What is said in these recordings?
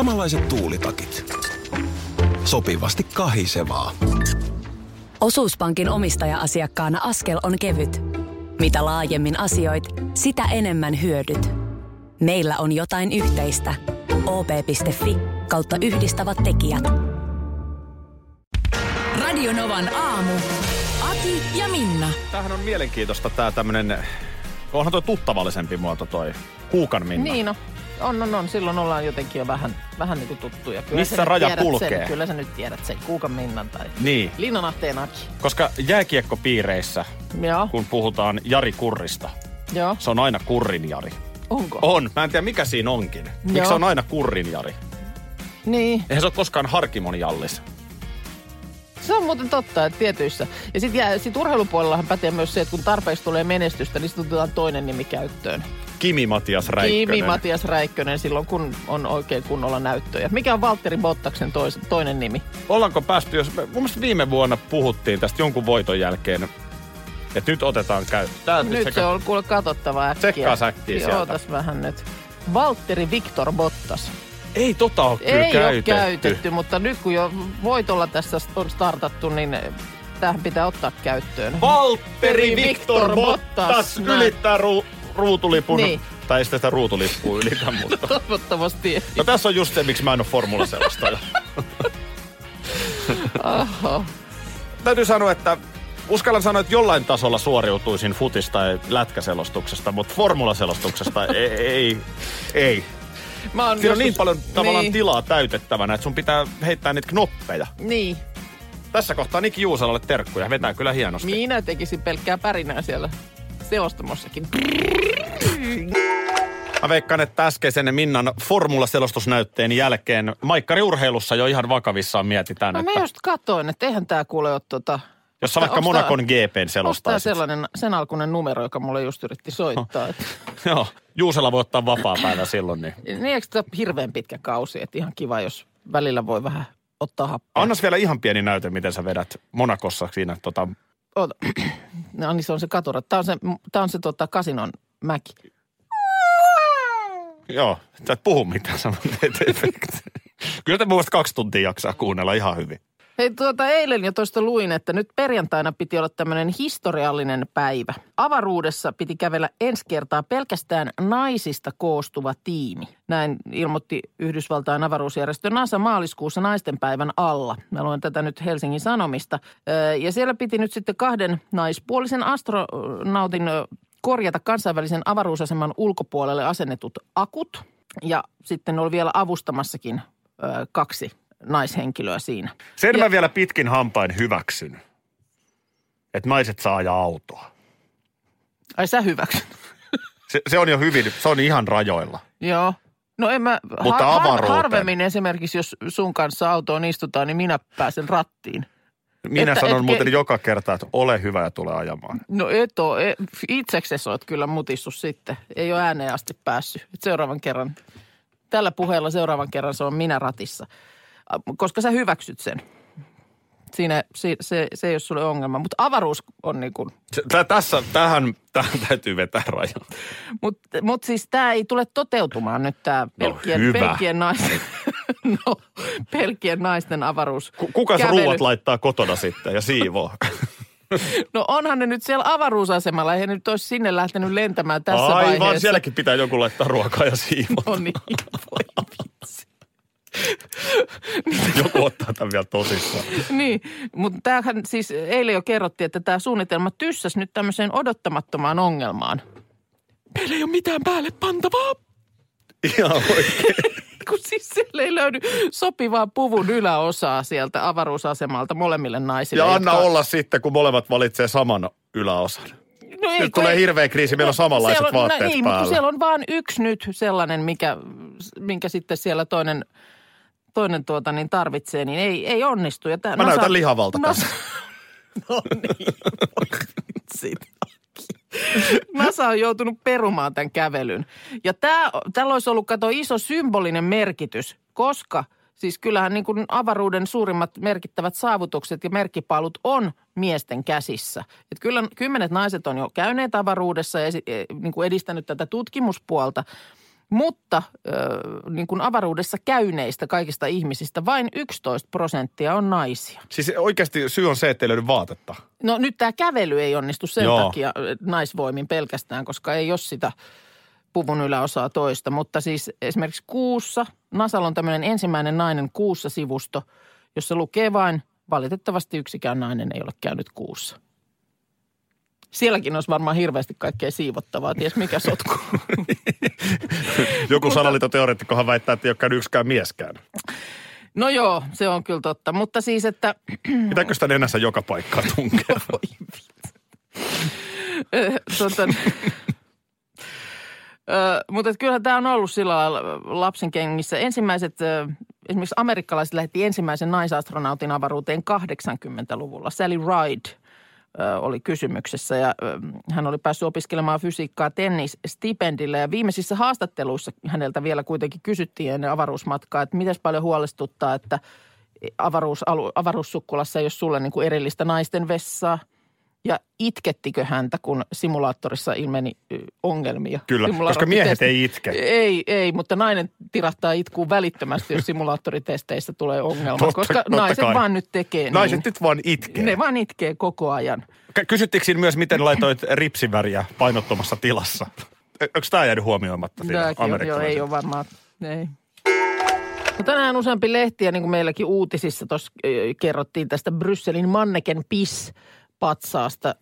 Samanlaiset tuulitakit. Sopivasti kahisevaa. Osuuspankin omistaja-asiakkaana askel on kevyt. Mitä laajemmin asioit, sitä enemmän hyödyt. Meillä on jotain yhteistä. op.fi kautta yhdistävät tekijät. Radionovan aamu. Ati ja Minna. Tämähän on mielenkiintoista tää tämmönen, onhan toi tuttavallisempi muoto toi Huukan Minna. Niin no. On, on, on. Silloin ollaan jotenkin jo vähän, vähän niin kuin tuttuja. Kyllä Missä raja kulkee? Sen, kyllä sä nyt tiedät sen. Kuukan Minnan tai Niin, Linnanahteen Aki. koska jääkiekkopiireissä, Joo, kun puhutaan Jari Kurrista, joo. se on aina Kurrin Jari. Onko? On. Mä en tiedä mikä siinä onkin. Miksi se on aina Kurrin Jari? Niin. Eihän se ole koskaan Harkimon Jallis. Se on muuten totta, että tietyissä. Ja sitten sit urheilupuolellahan pätee myös se, että kun tarpeeksi tulee menestystä, niin sitten otetaan toinen nimi käyttöön. Kimi Matias Räikkönen. Kimi Matias Räikkönen silloin, kun on oikein kunnolla näyttöjä. Mikä on Valtteri Bottaksen tois, toinen nimi? Ollaanko päästy, jos me, mun mielestä viime vuonna puhuttiin tästä jonkun voiton jälkeen, että nyt otetaan käy. Tää Nyt se on kuule katsottava äkkiä. Tsekkaa säkkiä sieltä. Ootas vähän nyt. Valtteri Victor Bottas. Ei tota ole kyllä Ei käytetty. ole käytetty, mutta nyt kun jo voitolla tässä on startattu, niin tähän pitää ottaa käyttöön. Valtteri Victor Bottas. Bottas ylittää ru, ruutulipun. Niin. Tai ei sitä ruutulippua ylitä, mutta... Toivottavasti. No tässä on just se, miksi mä en ole formulaselostaja. Oho. Täytyy sanoa, että uskallan sanoa, että jollain tasolla suoriutuisin futista ja lätkäselostuksesta, mutta formulaselostuksesta ei, ei, ei. Mä Siinä on joskus- niin paljon tavallaan niin, tilaa täytettävänä, että sun pitää heittää niitä knoppeja. Niin. Tässä kohtaa Niki Juusalalle terkkuja. Vetää kyllä hienosti. Minä tekisin pelkkää pärinää siellä selostamossakin. Mä veikkaan, että äskeisen Minnan formulaselostusnäytteen jälkeen Maikkari urheilussa jo ihan vakavissaan mietitään, No mä että just katoin, että eihän tää kuule ole tota... jos sä vaikka tää- Monakon GPn selostaisit. sellainen sen alkuinen numero, joka mulle just yritti soittaa? että- Joo, Juusela voi ottaa vapaa päivä silloin. Niin. Niin eikö tämä hirveän pitkä kausi, että ihan kiva, jos välillä voi vähän ottaa happea. Annas vielä ihan pieni näyte, miten sä vedät Monakossa siinä tota, Oota. No niin, se on se katura. Tämä on se, tää on se tota, kasinon mäki. Joo, sä et puhu mitään, efektejä. Kyllä te mielestä kaksi tuntia jaksaa kuunnella ihan hyvin. Hei, tuota, eilen jo tuosta luin, että nyt perjantaina piti olla tämmöinen historiallinen päivä. Avaruudessa piti kävellä ensi kertaa pelkästään naisista koostuva tiimi. Näin ilmoitti Yhdysvaltain avaruusjärjestö NASA maaliskuussa naisten päivän alla. Mä luen tätä nyt Helsingin Sanomista. Ja siellä piti nyt sitten kahden naispuolisen astronautin korjata kansainvälisen avaruusaseman ulkopuolelle asennetut akut. Ja sitten oli vielä avustamassakin kaksi naishenkilöä siinä. Sen Ja- mä vielä pitkin hampain hyväksyn, että naiset saa ajaa autoa. Ai sä hyväksyt. Se, se on jo hyvin, se on ihan rajoilla. Joo. No en mä, Mutta har- avaruuteen. harvemmin esimerkiksi, jos sun kanssa autoon istutaan, niin minä pääsen rattiin. Minä Että- sanon et- muuten joka kerta, että ole hyvä ja tule ajamaan. No et oo, e, itseksesi oot kyllä mutissu sitten. Ei ole ääneen asti päässyt. Et seuraavan kerran, tällä puheella seuraavan kerran se on minä ratissa. A, Koska sä hyväksyt sen. Siinä, se, se, se ei ole sulle ongelma. Mutta avaruus on niin kuin, Se, tä, tässä, tähän, tähän täytyy vetää raja. Mutta mut siis tämä ei tule toteutumaan nyt tämä pelkkien, hyvä. pelkkien, naisten, no, pelkkien naisten avaruus. Ku- Kuka ruuat laittaa kotona sitten ja siivoo? No onhan ne nyt siellä avaruusasemalla, eihän nyt olisi sinne lähtenyt lentämään tässä Aivan, vaiheessa. sielläkin pitää joku laittaa ruokaa ja siivoo. No niin, voi vitsi. Joku ottaa tämän vielä tosissaan. niin, mutta tämähän siis eilen jo kerrottiin, että tämä suunnitelma tyssäsi nyt tämmöiseen odottamattomaan ongelmaan. Meillä ei ole mitään päälle pantavaa, Ihan oikein. kun siis siellä ei löydy sopivaa puvun yläosaa sieltä avaruusasemalta molemmille naisille. Ja anna jotka- olla sitten, kun molemmat valitsee saman yläosan. No ei, Nyt tulee ei- hirveä kriisi, meillä on samanlaiset on, vaatteet no, ei, mutta päällä. kun siellä on vain yksi nyt sellainen, mikä, minkä sitten siellä toinen, toinen tuota, niin tarvitsee, niin ei, ei onnistu. Ja tää, Mä näytän lihavalta NASA, tässä. no niin. NASA on joutunut perumaan tämän kävelyn. Ja tää, tällä olisi ollut, kato, iso symbolinen merkitys, koska siis kyllähän niin kuin avaruuden suurimmat merkittävät saavutukset ja merkkipaalut on miesten käsissä. Et kyllä kymmenet naiset on jo käyneet avaruudessa ja eh, niin kuin edistänyt tätä tutkimuspuolta. Mutta ö, niin kuin avaruudessa käyneistä kaikista ihmisistä vain 11 prosenttia on naisia. Siis oikeasti syy on se, että ei löydy vaatetta. No nyt tämä kävely ei onnistu sen Joo. takia naisvoimin pelkästään, koska ei ole sitä puvun yläosaa toista. Mutta siis esimerkiksi kuussa, Nasalla on tämmöinen ensimmäinen nainen kuussa sivusto, jossa lukee vain valitettavasti yksikään nainen ei ole käynyt kuussa. Sielläkin olisi varmaan hirveästi kaikkea siivottavaa, ties mikä sotku. Joku salaliittoteoreettikkohan väittää, että ei ole käynyt yksikään mieskään. No joo, se on kyllä totta. Mutta siis, että Pitääkö sitä nenässä joka paikkaan tunkea? Ö, tota, Ö, mutta kyllähän tämä on ollut sillä lapsen kengissä. Ensimmäiset, ö, esimerkiksi amerikkalaiset lähetti ensimmäisen naisastronautin avaruuteen 80-luvulla. Sally Ride oli kysymyksessä ja hän oli päässyt opiskelemaan fysiikkaa tennisstipendillä. Ja viimeisissä haastatteluissa häneltä vielä kuitenkin kysyttiin ennen avaruusmatkaa, että miten paljon huolestuttaa, että avaruus, avaruussukkulassa ei ole sulle niin kuin erillistä naisten vessaa – ja itkettikö häntä, kun simulaattorissa ilmeni ongelmia? Kyllä, koska Simulaattoritesti- miehet ei itke. Ei, ei, mutta nainen tirahtaa itkuun välittömästi, jos simulaattoritesteissä tulee ongelma, Totta- koska totta naiset kai. vaan nyt tekee Naiset niin. nyt vaan itkee. Ne vaan itkee koko ajan. Ky- Kysyttikö siinä myös, miten laitoit ripsiväriä painottomassa tilassa? Onko tämä jäänyt huomioimatta siinä joo, ei ole varmaan, ei. No tänään useampi lehti ja niin kuin meilläkin uutisissa tuossa kerrottiin tästä Brysselin Manneken Piss patsaasta,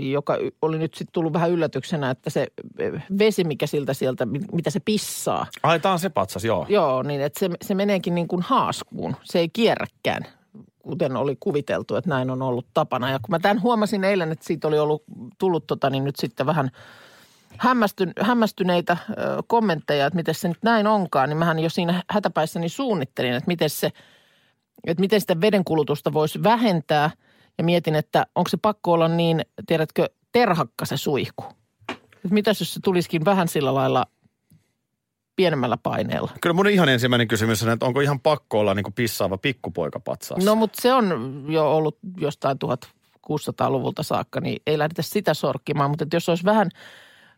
joka oli nyt sitten tullut vähän yllätyksenä, että se vesi, mikä siltä sieltä, mi- mitä se pissaa, Ai, tämä on se patsas, joo. joo, niin että se, se meneekin niin kuin haaskuun. Se ei kierräkään, kuten oli kuviteltu, että näin on ollut tapana. Ja kun mä tämän huomasin eilen, että siitä oli ollut tullut tota, niin nyt sitten vähän hämmästyn, hämmästyneitä ö, kommentteja, että miten se nyt näin onkaan, niin mähän jo siinä hätäpäissäni suunnittelin, että miten se, että miten sitä vedenkulutusta voisi vähentää. Ja mietin, että onko se pakko olla niin, tiedätkö, terhakka se suihku. Että mitäs jos se tulisikin vähän sillä lailla pienemmällä paineella? Kyllä mun ihan ensimmäinen kysymys on, että onko ihan pakko olla niin kuin pissaava pikkupoika patsassa? No mutta se on jo ollut jostain 1600-luvulta saakka, niin ei lähdetä sitä sorkkimaan. Mutta että jos olisi vähän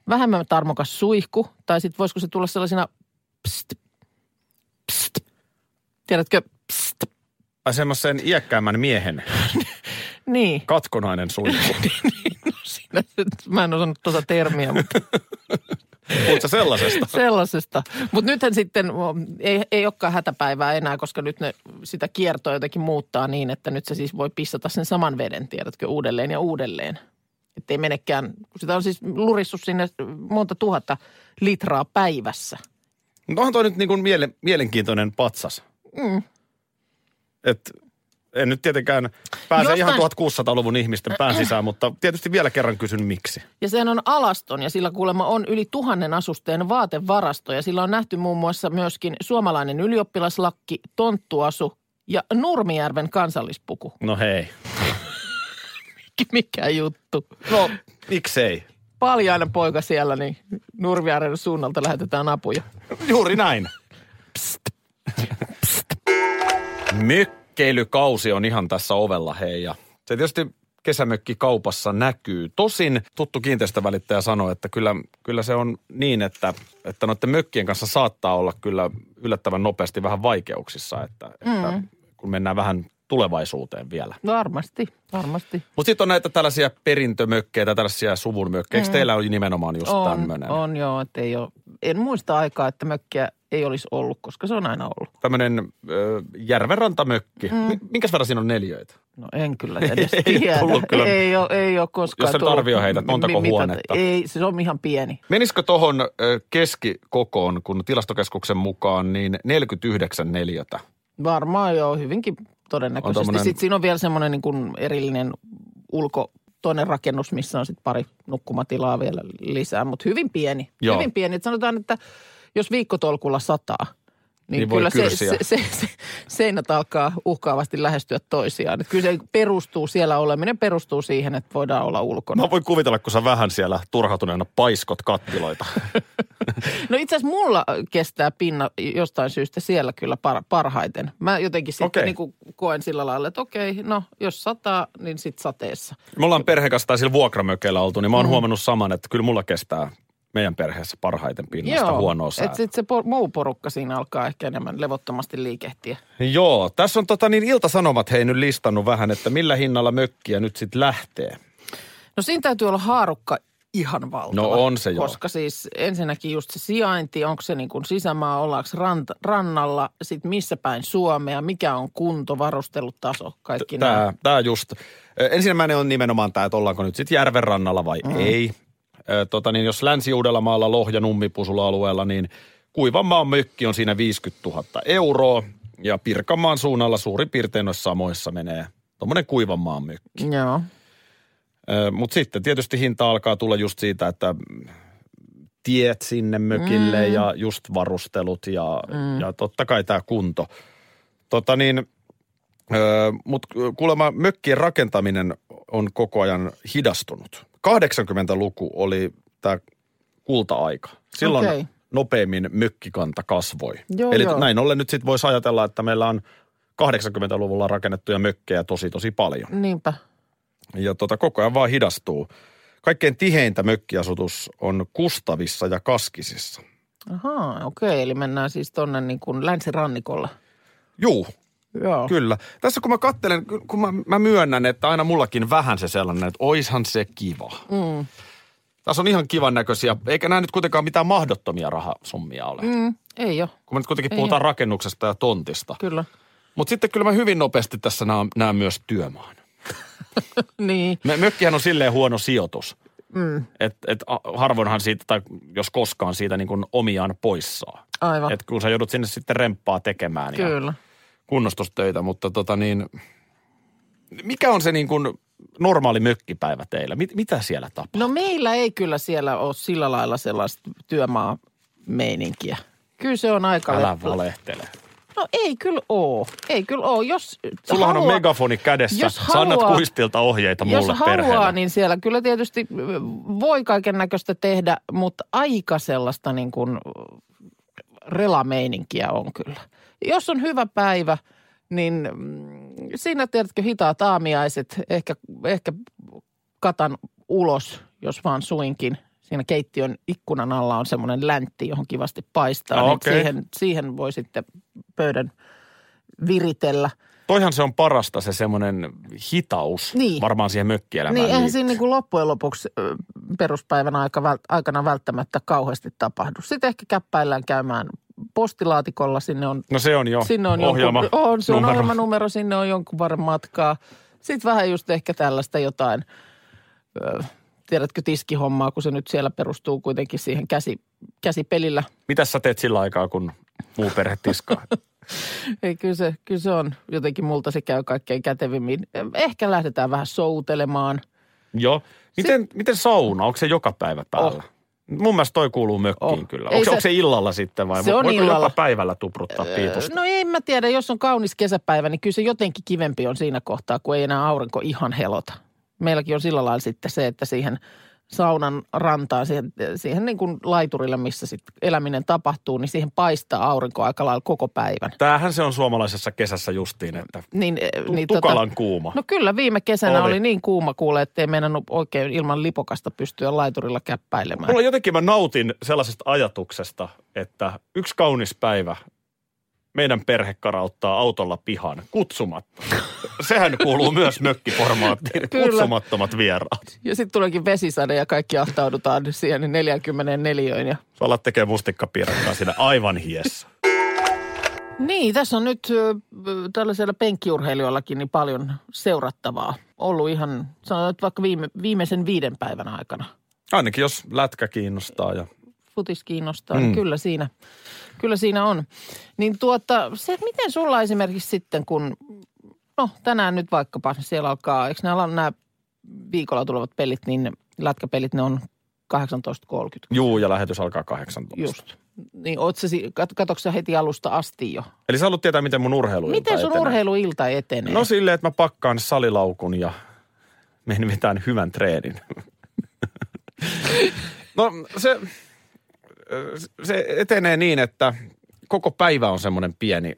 vähemmän tarmokas suihku, tai sitten voisiko se tulla sellaisina pst, pst, tiedätkö, pst, Ai semmoisen iäkkäämmän miehen niin. katkonainen suihku. Siinä, mä en osannut tuota termiä, mutta Puhutko sellaisesta? sellaisesta. Mutta nythän sitten ei, ei olekaan hätäpäivää enää, koska nyt ne sitä kiertoa jotenkin muuttaa niin, että nyt se siis voi pissata sen saman veden, tiedätkö, uudelleen ja uudelleen. Että ei menekään, kun sitä on siis lurissut sinne monta tuhatta litraa päivässä. Mutta onhan toi nyt niin kuin miele, mielenkiintoinen patsas. Mm. Et en nyt tietenkään pääse Jostain- ihan 1600-luvun ihmisten pään sisään, mutta tietysti vielä kerran kysyn miksi. Ja sehän on alaston ja sillä kuulemma on yli tuhannen asusteen vaatevarasto ja sillä on nähty muun muassa myöskin suomalainen ylioppilaslakki, tonttuasu ja Nurmijärven kansallispuku. No hei. Mikä juttu. No, miksei? Paljainen poika siellä, niin Nurmijärven suunnalta lähetetään apuja. Juuri näin. Mökkeilykausi on ihan tässä ovella, hei. Ja se tietysti kesämökki kaupassa näkyy. Tosin tuttu kiinteistövälittäjä sanoi, että kyllä, kyllä se on niin, että, että noiden mökkien kanssa saattaa olla kyllä yllättävän nopeasti vähän vaikeuksissa, että, että kun mennään vähän tulevaisuuteen vielä. Varmasti, varmasti. Mutta sitten on näitä tällaisia perintömökkejä tai tällaisia suvun mökkejä. Eikö teillä ole nimenomaan just On, tämmöinen? on joo, että ei ole, en muista aikaa, että mökkiä ei olisi ollut, koska se on aina ollut. Tämmöinen järvenrantamökki. Mm. Minkäs verran siinä on neljöitä? No en kyllä edes Ei tiedä. tullut kyllä. Ei ole, ei ole koskaan Jos sä nyt tullut. arvio heität, montako Mi- huonetta? Ei, se on ihan pieni. Menisikö tuohon keskikokoon, kun tilastokeskuksen mukaan, niin 49 neljötä? Varmaan joo, hyvinkin todennäköisesti. On tommonen- Sitten siinä on vielä semmoinen niin kuin erillinen ulko, toinen rakennus, missä on sitten pari nukkumatilaa vielä lisää, mutta hyvin pieni. Joo. Hyvin pieni. Et sanotaan, että jos viikkotolkulla sataa, niin, Niin kyllä se, se, se, se, seinät alkaa uhkaavasti lähestyä toisiaan. Et kyllä se perustuu, siellä oleminen perustuu siihen, että voidaan olla ulkona. Mä voin kuvitella, kun sä vähän siellä turhautuneena paiskot kattiloita. No itse asiassa mulla kestää pinna jostain syystä siellä kyllä par, parhaiten. Mä jotenkin sitten Okei. niin kuin koen sillä lailla, että okei, no jos sataa, niin sitten sateessa. Me ollaan perheen kanssa tai sillä vuokramökeillä oltu, niin mä oon mm. huomannut saman, että kyllä mulla kestää meidän perheessä parhaiten pinnasta huonoa että sitten se por- muu porukka siinä alkaa ehkä enemmän levottomasti liikehtiä. Joo, tässä on tota niin Ilta-Sanomat hei nyt listannut vähän, että millä hinnalla mökkiä nyt sitten lähtee. No siinä täytyy olla haarukka ihan valtava. No on se joo. Koska siis ensinnäkin just se sijainti, onko se niin kuin sisämaa, ollaanko ranta, rannalla, sitten missä päin Suomea, mikä on kunto, varustelutaso, kaikki nämä. Tämä, just. Ensimmäinen on nimenomaan tämä, että ollaanko nyt sitten järven rannalla vai mm. ei. Tota niin, jos Länsi-Uudellamaalla, Lohja, Nummipusula alueella, niin Kuivanmaan mökki on siinä 50 000 euroa. Ja Pirkanmaan suunnalla suurin piirtein noissa samoissa menee tuommoinen Kuivanmaan mökki. Joo. Mutta sitten tietysti hinta alkaa tulla just siitä, että tiet sinne mökille mm. ja just varustelut ja, mm. ja totta kai tämä kunto. Tota niin, mutta kuulemma mökkien rakentaminen on koko ajan hidastunut. 80-luku oli tämä kulta-aika. Silloin Okei. nopeimmin mökkikanta kasvoi. Joo, Eli joo. näin ollen nyt sitten voisi ajatella, että meillä on 80-luvulla rakennettuja mökkejä tosi tosi paljon. Niinpä. Ja tota, koko ajan vaan hidastuu. Kaikkein tiheintä mökkiasutus on Kustavissa ja Kaskisissa. Ahaa, okei. Eli mennään siis tonne niin kuin länsirannikolle. Juu, Joo. kyllä. Tässä kun mä kattelen, kun mä, mä myönnän, että aina mullakin vähän se sellainen, että oishan se kiva. Mm. Tässä on ihan kivan näköisiä, eikä nämä nyt kuitenkaan mitään mahdottomia rahasummia ole. Mm. Ei ole, Kun me nyt kuitenkin Ei puhutaan ole. rakennuksesta ja tontista. kyllä. Mutta sitten kyllä mä hyvin nopeasti tässä näen, myös työmaan. Niin, mökkihän on silleen huono sijoitus. Mm. Että et a- harvoinhan siitä, tai jos koskaan siitä niin kuin omiaan pois saa. aivan. Et kun sä joudut sinne sitten remppaa tekemään ja Kyllä. Kunnostustöitä, mutta tota niin, mikä on se niin kuin normaali mökkipäivä teillä? Mit, mitä siellä tapahtuu? No meillä ei kyllä siellä ole sillä lailla sellaista työmaameininkiä. Kyllä se on aika... Älä lep- valehtele. No ei kyllä oo. Ei kyllä oo. Jos Sullahan on haluaa- megafoni kädessä. jos Sä annat haluaa- kuistilta ohjeita Jos mulle haluaa, perheelle. niin siellä kyllä tietysti voi kaiken näköistä tehdä, mutta aika sellaista niin kuin relameininkiä on kyllä. Jos on hyvä päivä, niin mm, siinä tiedätkö hitaat aamiaiset, ehkä, ehkä katan ulos, jos vaan suinkin. Siinä keittiön ikkunan alla on semmoinen läntti, johon kivasti paistaa. Ah, niin siihen, siihen voi sitten pöydän viritellä. Toihan se on parasta se semmoinen hitaus Niin. varmaan siihen mökkielämään Niin, eihän siinä niin kuin loppujen lopuksi peruspäivän aika, aikana välttämättä kauheasti tapahdu. Sitten ehkä käppäillään käymään postilaatikolla, sinne on, No se on jo sinne on ohjelma. jonkun, on, se on numero. ohjelmanumero, sinne on jonkun varren matkaa. Sitten vähän just ehkä tällaista jotain, ö, tiedätkö, tiskihommaa, kun se nyt siellä perustuu kuitenkin siihen käsi, käsipelillä. Mitäs sä teet sillä aikaa, kun muu perhe tiskaa? Ei, kyllä se, kyllä se on jotenkin multa se käy kaikkein kätevimmin. Ehkä lähdetään vähän soutelemaan. Joo. Miten, miten sauna? Onko se joka päivä päällä? Oh. Mun mielestä toi kuuluu mökkiin Oh. kyllä. Onko se, se- onko se illalla sitten vai Se on voiko illalla. joka päivällä tupruttaa piipusta? No ei mä tiedä, jos on kaunis kesäpäivä, niin kyllä se jotenkin kivempi on siinä kohtaa, kun ei enää aurinko ihan helota. Meilläkin on sillä lailla sitten se, että siihen saunan rantaan, siihen, siihen niin kuin laiturille, missä sitten eläminen tapahtuu, niin siihen paistaa aurinko aika lailla koko päivän. Tämähän se on suomalaisessa kesässä justiin, että Niin, tu- niin tukalan kuuma. No kyllä, viime kesänä Oli. oli, niin kuuma kuule, että ei meinannut oikein ilman lipokasta pystyä laiturilla käppäilemään. Mulla jotenkin mä nautin sellaisesta ajatuksesta, että yksi kaunis päivä meidän perhe karauttaa autolla pihan kutsumatta. Sehän kuuluu myös mökkiformaattiin, Kyllä. kutsumattomat vieraat. Ja sitten tuleekin vesisade ja kaikki ahtaudutaan siihen 44 ja Sä alat tekemään mustikkapiirakkaa siinä aivan hiessä. Niin, tässä on nyt tällaisella penkkiurheilijoillakin niin paljon seurattavaa. Ollut ihan, sanotaan nyt vaikka viime, viimeisen viiden päivän aikana. Ainakin jos lätkä kiinnostaa ja Futis kiinnostaa, mm. niin kyllä siinä, kyllä siinä on. Niin tuota, se, että miten sulla esimerkiksi sitten, kun, no tänään nyt vaikkapa siellä alkaa, eikö nämä, nämä viikolla tulevat pelit, niin lätkäpelit, ne on 18.30. juu ja lähetys alkaa 18. Just. Niin oot sä, sä heti alusta asti jo? Eli sä haluat tietää, miten mun urheilu Miten sun urheiluilta etenee? No silleen, että mä pakkaan salilaukun ja menen vetämään hyvän treenin. no se, se etenee niin, että koko päivä on semmoinen pieni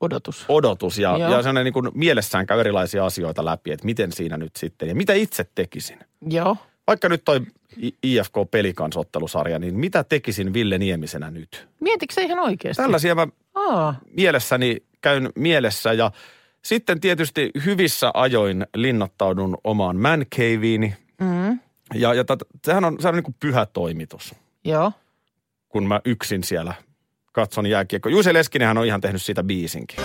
Odotus. odotus ja, Joo. ja semmoinen niin kuin mielessään käy erilaisia asioita läpi, että miten siinä nyt sitten ja mitä itse tekisin. Joo. vaikka nyt toi I- IFK-pelikansottelusarja, niin mitä tekisin Ville Niemisenä nyt? Mietitkö se ihan oikeasti? Tällaisia mä Aa, mielessäni käyn mielessä ja sitten tietysti hyvissä ajoin linnoittaudun omaan man caveeni. mm, Ja, ja tat, sehän on, sehän on niin kuin pyhä toimitus, joo. Kun mä yksin siellä katson jääkiekko. Juise Leskinenhän on ihan tehnyt siitä biisinkin.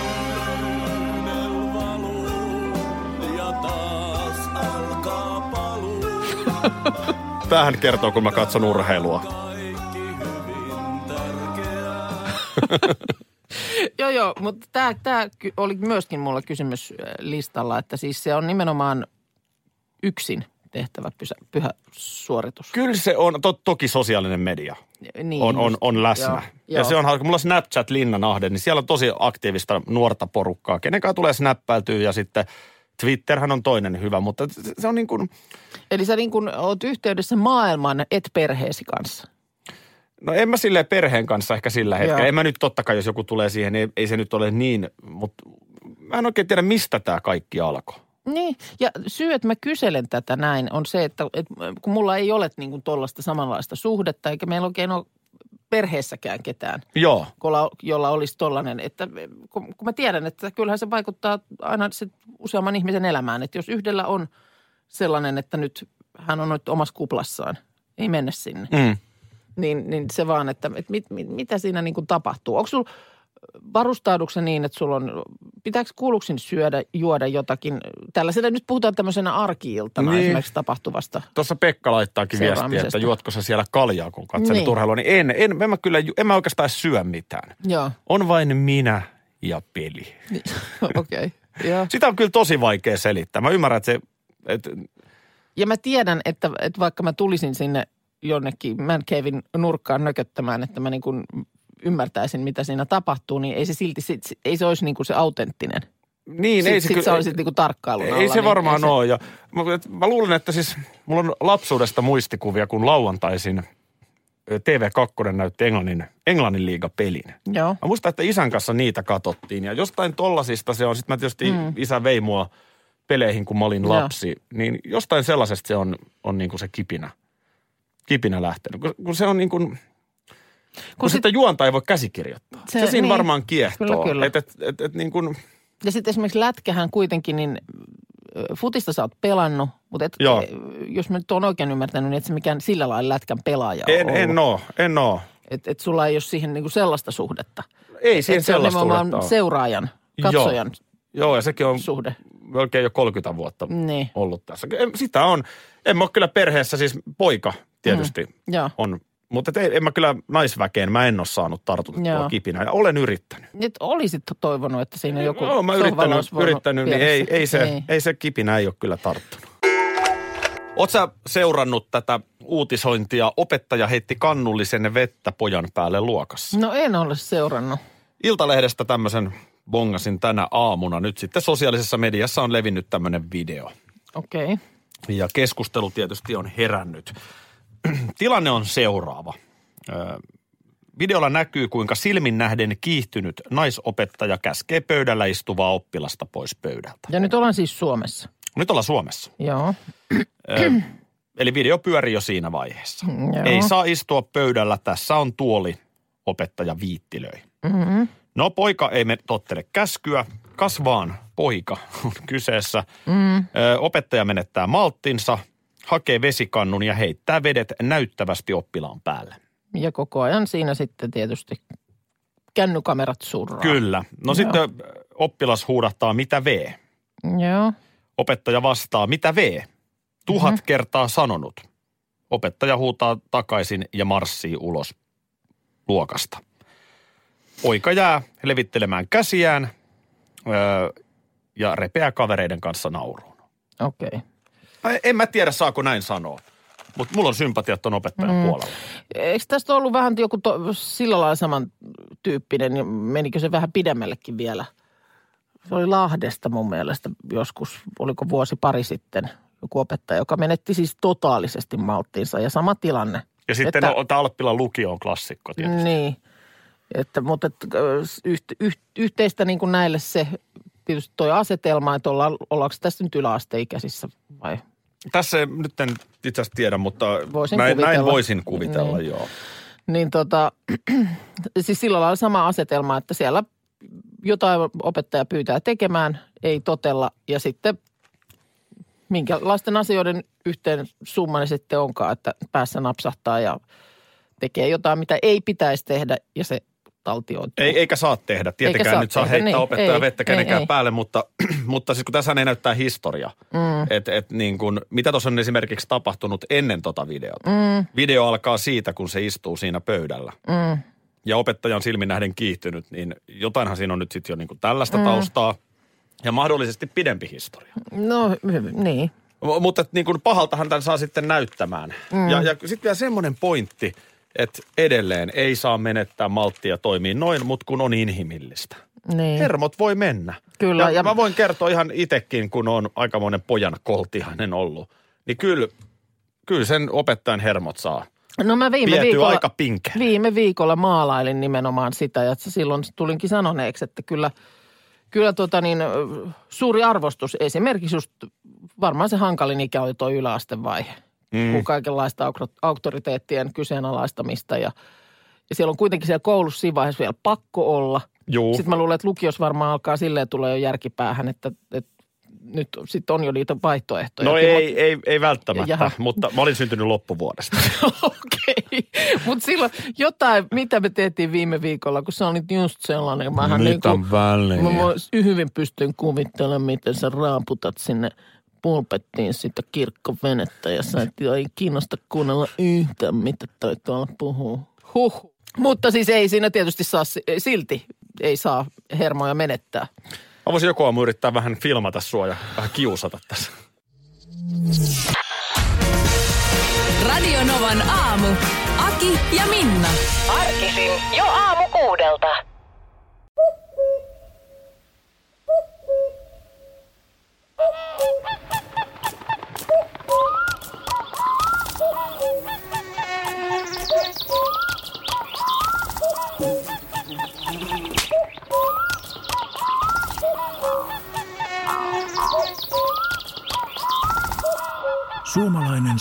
Tähän kertoo, kun mä katson urheilua. Joo, joo, mutta tämä, tämä oli myöskin mulla kysymys äh, listalla, että siis se on nimenomaan yksin tehtävä pyhä, pyhä suoritus. Kyllä se on, to, toki sosiaalinen media Niin on, on, on läsnä. Joo, ja joo. se on hauska. Mulla on Snapchat Linnanahde, niin siellä on tosi aktiivista nuorta porukkaa. Kenenkaan tulee snappäytyä ja sitten Twitterhän on toinen hyvä, mutta se- on niin kuin, Eli sä niin kuin oot yhteydessä maailman, et perheesi kanssa. no en mä silleen perheen kanssa ehkä sillä hetkellä. Joo. En mä nyt totta kai, jos joku tulee siihen, niin ei, ei se nyt ole niin, mutta mä en oikein tiedä, mistä tämä kaikki alkoi. Niin, ja syy, että mä kyselen tätä näin, on se, että, että kun mulla ei ole niin kuin tuollaista samanlaista suhdetta, eikä meillä oikein ole perheessäkään ketään, Joo, jolla, jolla olisi tollainen, että kun, kun mä tiedän, että kyllähän se vaikuttaa aina se useamman ihmisen elämään, että jos yhdellä on sellainen, että nyt hän on nyt omassa kuplassaan, ei mennä sinne, mm. niin, niin se vaan, että, että mit, mit, mitä siinä niin kuin tapahtuu. Onko sulla varustaudutko sä niin, että sulla on, pitääkö kuuluksin syödä, juoda jotakin, tällaisena, nyt puhutaan tämmöisenä arkiiltana Niin. esimerkiksi tapahtuvasta. Tuossa Pekka laittaakin viestiä, että juotko sä siellä kaljaa, kun katselet Niin. urheilua. Niin en, en, en, mä kyllä, en mä oikeastaan syö mitään. Joo, On vain minä ja peli. niin, okei. Okay. Joo. Sitä on kyllä tosi vaikea selittää. Mä ymmärrän, että se, että Ja mä tiedän, että, että vaikka mä tulisin sinne jonnekin Man Cavein nurkkaan nököttämään, että mä niin kuin ymmärtäisin, mitä siinä tapahtuu, niin ei se silti, sit, ei se olisi niin kuin se autenttinen. niin Sit, ei se sit kyllä, sä olisit niin kuin tarkkailun alla. ei se niin varmaan se- ole. Ja, mä, mä luulen, että siis mulla on lapsuudesta muistikuvia, kun lauantaisin ö, TV2 näytti Englannin, Englannin liigapelin. Joo, Mä muistan, että isän kanssa niitä katsottiin ja jostain tollasista se on. Sitten mä tietysti mm. isä vei mua peleihin, kun mä olin Joo. lapsi. Niin jostain sellaisesta se on, on niin kuin se kipinä, kipinä lähtenyt. Kun, kun se on niin kuin, kun, kun sit- sitä juonta ei voi käsikirjoittaa. Se, Se- siinä niin. varmaan kiehtoo. Kyllä, kyllä. Et, et, et, et niin kuin, Ja sitten esimerkiksi lätkähän kuitenkin, niin futista sä oot pelannut, mutta et, Joo. ö, jos mä nyt oon oikein ymmärtänyt, niin et sä mikään sillä lailla lätkän pelaaja en, ole en oo, en oo. Että et sulla ei ole siihen niinku sellaista suhdetta. Ei siihen Et se on sellaista suhdetta ole. seuraajan, katsojan Joo, ja sekin on suhde. melkein jo 30 vuotta Niin. ollut tässä. Sitä on. En mä ole kyllä perheessä, siis poika tietysti Mm, joo. on. Mutta et ei, en mä kyllä naisväkeen, mä en ole saanut tartutettua Joo. kipinää. Ja olen yrittänyt. Nyt olisit toivonut, että siinä joku Joo, mä sohvalla yrittänyt, yrittänyt niin ei, ei, se, Ei. ei. se kipinä ei ole kyllä tarttunut. Sä seurannut tätä uutisointia? Opettaja heitti kannullisen vettä pojan päälle luokassa. No en ole seurannut. Iltalehdestä tämmöisen bongasin tänä aamuna. Nyt sitten sosiaalisessa mediassa on levinnyt tämmöinen video. Okei. Okay. Ja keskustelu tietysti on herännyt. Tilanne on seuraava. Videolla näkyy, kuinka silmin nähden kiihtynyt naisopettaja käskee pöydällä istuvaa oppilasta pois pöydältä. Ja nyt ollaan siis Suomessa. Nyt ollaan Suomessa. Joo. Ö, Eli video pyörii jo siinä vaiheessa. Joo. Ei saa istua pöydällä, tässä on tuoli, opettaja viittilöi. Mm-hmm. No poika ei me tottele käskyä, kasvaan poika on kyseessä. Mm. Ö, Opettaja menettää malttinsa, hakee vesikannun ja heittää vedet näyttävästi oppilaan päälle. Ja koko ajan siinä sitten tietysti kännykamerat surraa. Kyllä. No Joo. sitten oppilas huudahtaa, mitä V? Joo. Opettaja vastaa, mitä V? Tuhat mm-hmm. kertaa sanonut. Opettaja huutaa takaisin ja marssii ulos luokasta. Poika jää levittelemään käsiään öö, ja repeää kavereiden kanssa nauruun. Okei. Okay. En mä tiedä, saako näin sanoa, mutta mulla on sympatiat ton opettajan mm. puolella. Eikö tästä ollut vähän joku to, sillä lailla samantyyppinen, ja menikö se vähän pidemmällekin vielä? Se oli Lahdesta mun mielestä joskus, oliko vuosi pari sitten, joku opettaja, joka menetti siis totaalisesti malttiinsa ja sama tilanne. Ja sitten Että- että, tämä Alppilan lukio on klassikko tietysti. Niin, että, mutta että, yht, yht, yhteistä niin kuin näille se tietysti toi asetelma, että olla, ollaanko tässä nyt yläasteikäisissä vai Tässä ei- nyt en itse asiassa tiedä, mutta Voisin näin, näin kuvitella. voisin kuvitella, Niin. joo. Niin tota, siis sillä lailla sama asetelma, että siellä jotain opettaja pyytää tekemään, ei totella ja sitten minkälaisten asioiden yhteen summa ne sitten onkaan, että päässä napsahtaa ja tekee jotain, mitä ei pitäisi tehdä ja se taltioituu. Ei, eikä saa tehdä. Tietenkään saa nyt saa tehdä, heittää niin, opettaja ei, vettä ei, kenenkään ei. päälle, mutta, mutta siis kun tässä ei näyttää historia. Mm. Et, et niin kun, mitä tuossa on esimerkiksi tapahtunut ennen tota videota? Mm. Video alkaa siitä, kun se istuu siinä pöydällä. Mm. Ja opettaja on silmin nähden kiihtynyt, niin jotainhan siinä on nyt sitten jo niin kuin tällaista mm. taustaa. Ja mahdollisesti pidempi historia. No niin. M- Mutta niin kuin pahaltahan tämän saa sitten näyttämään. Mm. Ja, ja sitten vielä semmoinen pointti, että edelleen ei saa menettää malttia toimii noin, mutta kun on inhimillistä. niin. Hermot voi mennä. Kyllä, Ja, ja- mä voin kertoa ihan itekin, kun on aikamoinen pojan koltihainen ollut. Niin kyllä, kyllä sen opettajan hermot saa. No mä viime Vietyy viikolla, aika pinke. viime viikolla maalailin nimenomaan sitä ja silloin tulinkin sanoneeksi, että kyllä, kyllä tota niin, suuri arvostus esimerkiksi just varmaan se hankalin ikä oli tuo yläastevaihe. Mm. Kun kaikenlaista auktoriteettien kyseenalaistamista ja, ja siellä on kuitenkin siellä koulussa siinä vaiheessa vielä pakko olla. Juu. Sitten mä luulen, että lukios varmaan alkaa silleen tulee jo järkipäähän, että, että nyt sitten on jo niitä vaihtoehtoja. No ei, ei, ei välttämättä, Jaha. mutta mä olin syntynyt loppuvuodesta. Okei, mutta silloin jotain, mitä me tehtiin viime viikolla, kun se oli just sellainen. Mähän Nyt niinku, on väliä. Mä hyvin pystyn kuvittelemaan, miten sä raaputat sinne pulpettiin sitä kirkkovenettä ja sä et ei kiinnosta kuunnella yhtään, mitä toi tuolla puhuu. Huh. Mutta siis ei siinä tietysti saa, si- silti ei saa hermoja menettää. Mä voisin joku aamu yrittää vähän filmata sua ja vähän kiusata tässä. Radio Novan aamu. Aki ja Minna. Arkisin jo aamu kuudelta.